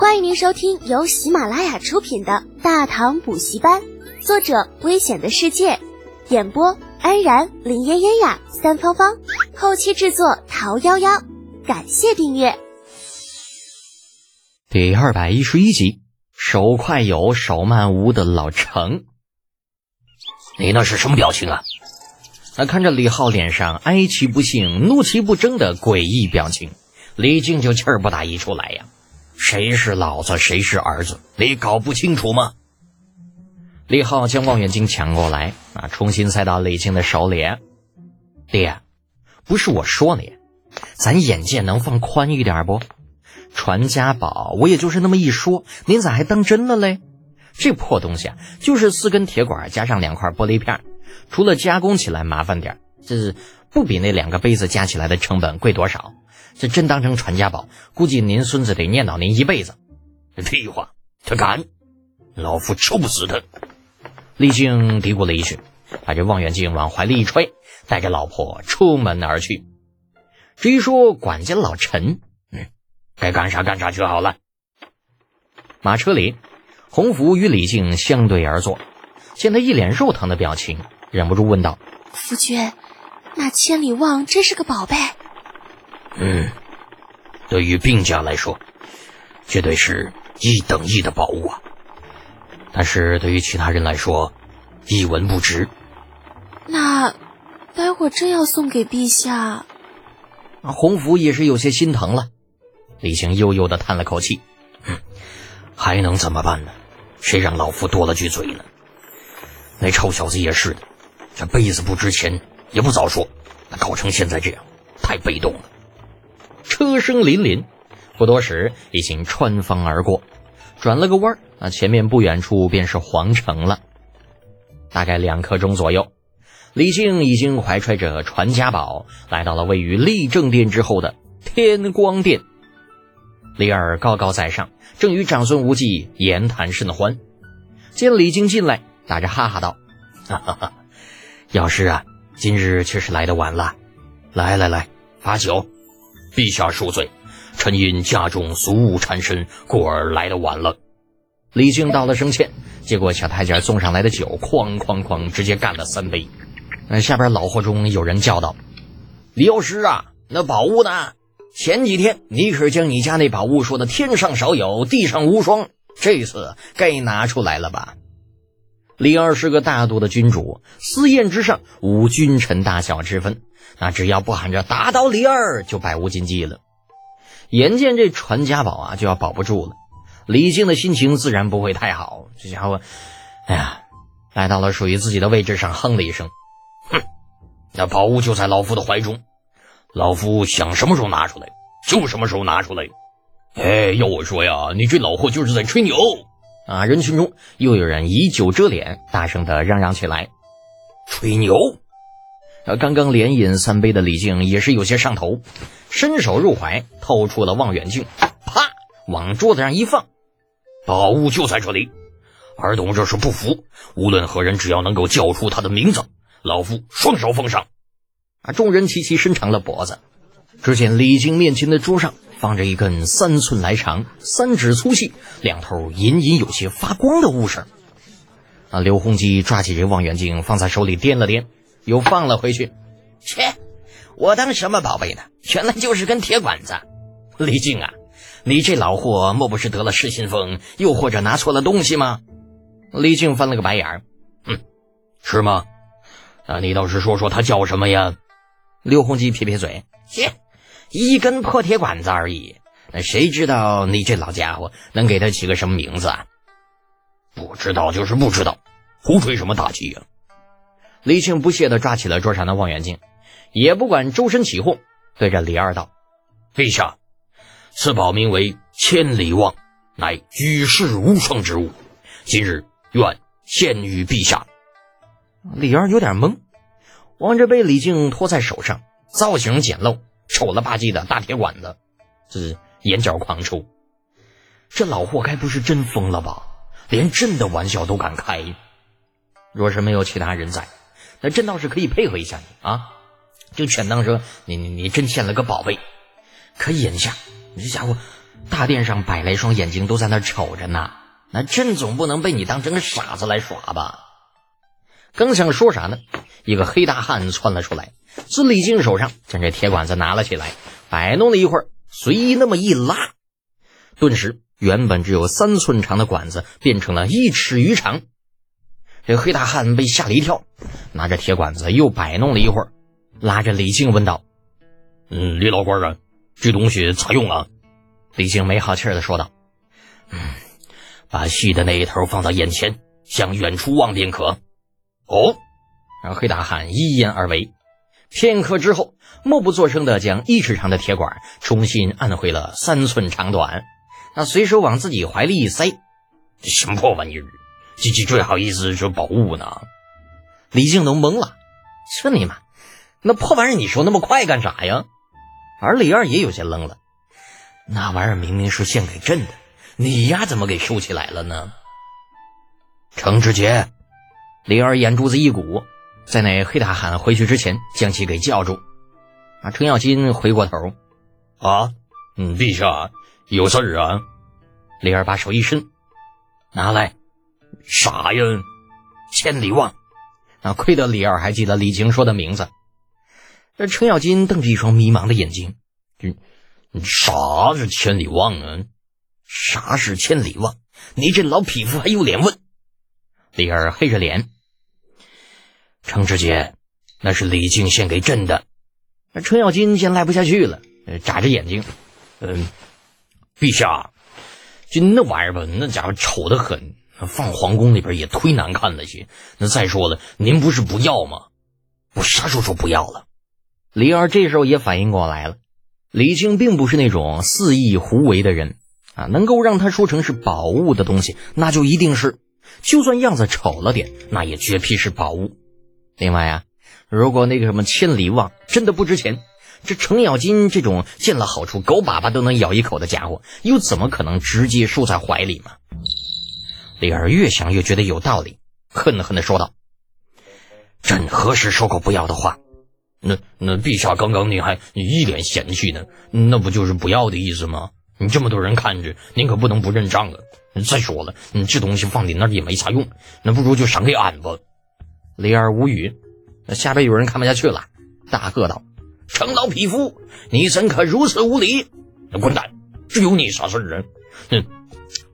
欢迎您收听由喜马拉雅出品的《大唐补习班》，作者：危险的世界，演播：安然、林嫣嫣呀、三芳芳，后期制作：桃夭夭。感谢订阅。第二百一十一集，手快有，手慢无的老程，你那是什么表情啊？那看着李浩脸上哀其不幸、怒其不争的诡异表情，李靖就气儿不打一处来呀。谁是老子，谁是儿子？你搞不清楚吗？李浩将望远镜抢过来，啊，重新塞到李靖的手里。爹，不是我说你，咱眼界能放宽一点不？传家宝，我也就是那么一说，您咋还当真了嘞？这破东西啊，就是四根铁管加上两块玻璃片，除了加工起来麻烦点，这不比那两个杯子加起来的成本贵多少。这真当成传家宝，估计您孙子得念叨您一辈子。屁话，他敢，老夫抽不死他。李靖嘀咕了一句，把这望远镜往怀里一揣，带着老婆出门而去。至于说管家老陈，嗯，该干啥干啥去好了。马车里，洪福与李靖相对而坐，见他一脸肉疼的表情，忍不住问道：“夫君，那千里望真是个宝贝？”嗯，对于病家来说，绝对是一等一的宝物啊。但是对于其他人来说，一文不值。那待会儿真要送给陛下，洪福也是有些心疼了。李靖悠悠的叹了口气，嗯，还能怎么办呢？谁让老夫多了句嘴呢？那臭小子也是的，这杯子不值钱也不早说，那搞成现在这样，太被动了。车声凛凛，不多时已经穿房而过，转了个弯儿，啊，前面不远处便是皇城了。大概两刻钟左右，李靖已经怀揣着传家宝，来到了位于立正殿之后的天光殿。李二高高在上，正与长孙无忌言谈甚欢。见李靖进来，打着哈哈道：“哈哈哈，药师啊，今日却是来的晚了。来来来，罚酒。”陛下恕罪，臣因家中俗务缠身，故而来的晚了。李靖道了声歉，接过小太监送上来的酒，哐哐哐，直接干了三杯。那下边老货中有人叫道：“李药师啊，那宝物呢？前几天你可将你家那宝物说的天上少有，地上无双，这次该拿出来了吧？”李二是个大度的君主，私宴之上无君臣大小之分。那只要不喊着打倒李二，就百无禁忌了。眼见这传家宝啊就要保不住了，李靖的心情自然不会太好。这家伙，哎呀，来到了属于自己的位置上，哼了一声：“哼，那宝物就在老夫的怀中，老夫想什么时候拿出来就什么时候拿出来。”哎，要我说呀，你这老货就是在吹牛啊！人群中又有人以酒遮脸，大声的嚷嚷起来：“吹牛！”而刚刚连饮三杯的李靖也是有些上头，伸手入怀，掏出了望远镜，啪，往桌子上一放，宝物就在这里。儿童若是不服，无论何人，只要能够叫出他的名字，老夫双手奉上。啊！众人齐齐伸长了脖子。只见李靖面前的桌上放着一根三寸来长、三指粗细、两头隐隐有些发光的物事。啊！刘洪基抓起这望远镜，放在手里掂了掂。又放了回去，切！我当什么宝贝呢？原来就是根铁管子。李靖啊，你这老货莫不是得了失心疯，又或者拿错了东西吗？李靖翻了个白眼儿，嗯，是吗？那你倒是说说他叫什么呀？刘洪基撇撇嘴，切，一根破铁管子而已，那谁知道你这老家伙能给他起个什么名字啊？不知道就是不知道，胡吹什么大气呀？李靖不屑地抓起了桌上的望远镜，也不管周身起哄，对着李二道：“陛下，此宝名为千里望，乃举世无双之物，今日愿献于陛下。”李二有点懵，望着被李靖托在手上，造型简陋、丑了吧唧的大铁管子，这眼角狂抽。这老货该不是真疯了吧？连朕的玩笑都敢开？若是没有其他人在。那朕倒是可以配合一下你啊，就全当说你你你真欠了个宝贝。可眼下你这家伙大殿上百来双眼睛都在那瞅着呢，那朕总不能被你当成个傻子来耍吧？刚想说啥呢，一个黑大汉窜了出来，自李靖手上将这铁管子拿了起来，摆弄了一会儿，随意那么一拉，顿时原本只有三寸长的管子变成了一尺余长。这黑大汉被吓了一跳，拿着铁管子又摆弄了一会儿，拉着李靖问道：“嗯，李老官啊，这东西咋用啊？”李靖没好气的说道：“嗯，把细的那一头放到眼前，向远处望便可。”哦，然后黑大汉一言而为，片刻之后，默不作声的将一尺长的铁管重新按回了三寸长短，那随手往自己怀里一塞，什么破玩意儿？这这最好意思说宝物呢？李靖都懵了，这你妈，那破玩意儿你说那么快干啥呀？而李二也有些愣了，那玩意儿明明是献给朕的，你丫怎么给收起来了呢？程志杰。李二眼珠子一鼓，在那黑大汉回去之前，将其给叫住。啊，程咬金回过头，啊，嗯，陛下有事儿啊？李二把手一伸，拿来，啥呀？千里望。啊，亏得李二还记得李靖说的名字。这程咬金瞪着一双迷茫的眼睛，嗯，啥是千里望啊？啥是千里望？你这老匹夫还有脸问？李二黑着脸，程志杰，那是李靖献给朕的。那程咬金先赖不下去了，眨着眼睛，嗯，陛下，就那玩意儿吧，那家伙丑的很，放皇宫里边也忒难看了些。那再说了，您不是不要吗？我啥时候说不要了？李二这时候也反应过来了，李靖并不是那种肆意胡为的人啊，能够让他说成是宝物的东西，那就一定是。就算样子丑了点，那也绝批是宝物。另外啊，如果那个什么千里望真的不值钱，这程咬金这种见了好处狗粑粑都能咬一口的家伙，又怎么可能直接收在怀里嘛？李二越想越觉得有道理，恨恨地说道：“朕何时说过不要的话？那那陛下刚刚你还一脸嫌弃呢，那不就是不要的意思吗？你这么多人看着，您可不能不认账啊！”再说了，你这东西放你那儿也没啥用，那不如就赏给俺吧。李二无语，那下边有人看不下去了，大喝道：“程老匹夫，你怎可如此无礼？滚蛋！这有你啥事儿啊？哼！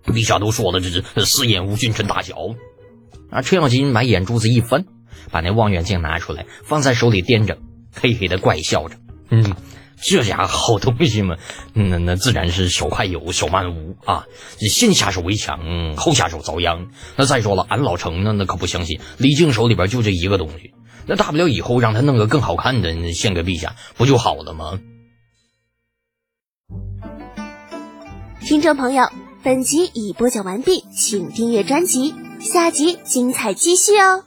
陛下都说了，这是四眼无君臣大小。”啊！程咬金把眼珠子一翻，把那望远镜拿出来，放在手里掂着，嘿嘿的怪笑着，嗯。这家伙好东西嘛，那那自然是手快有，手慢无啊！先下手为强，后下手遭殃。那再说了，俺老程那那可不相信李靖手里边就这一个东西，那大不了以后让他弄个更好看的献给陛下，不就好了吗？听众朋友，本集已播讲完毕，请订阅专辑，下集精彩继续哦。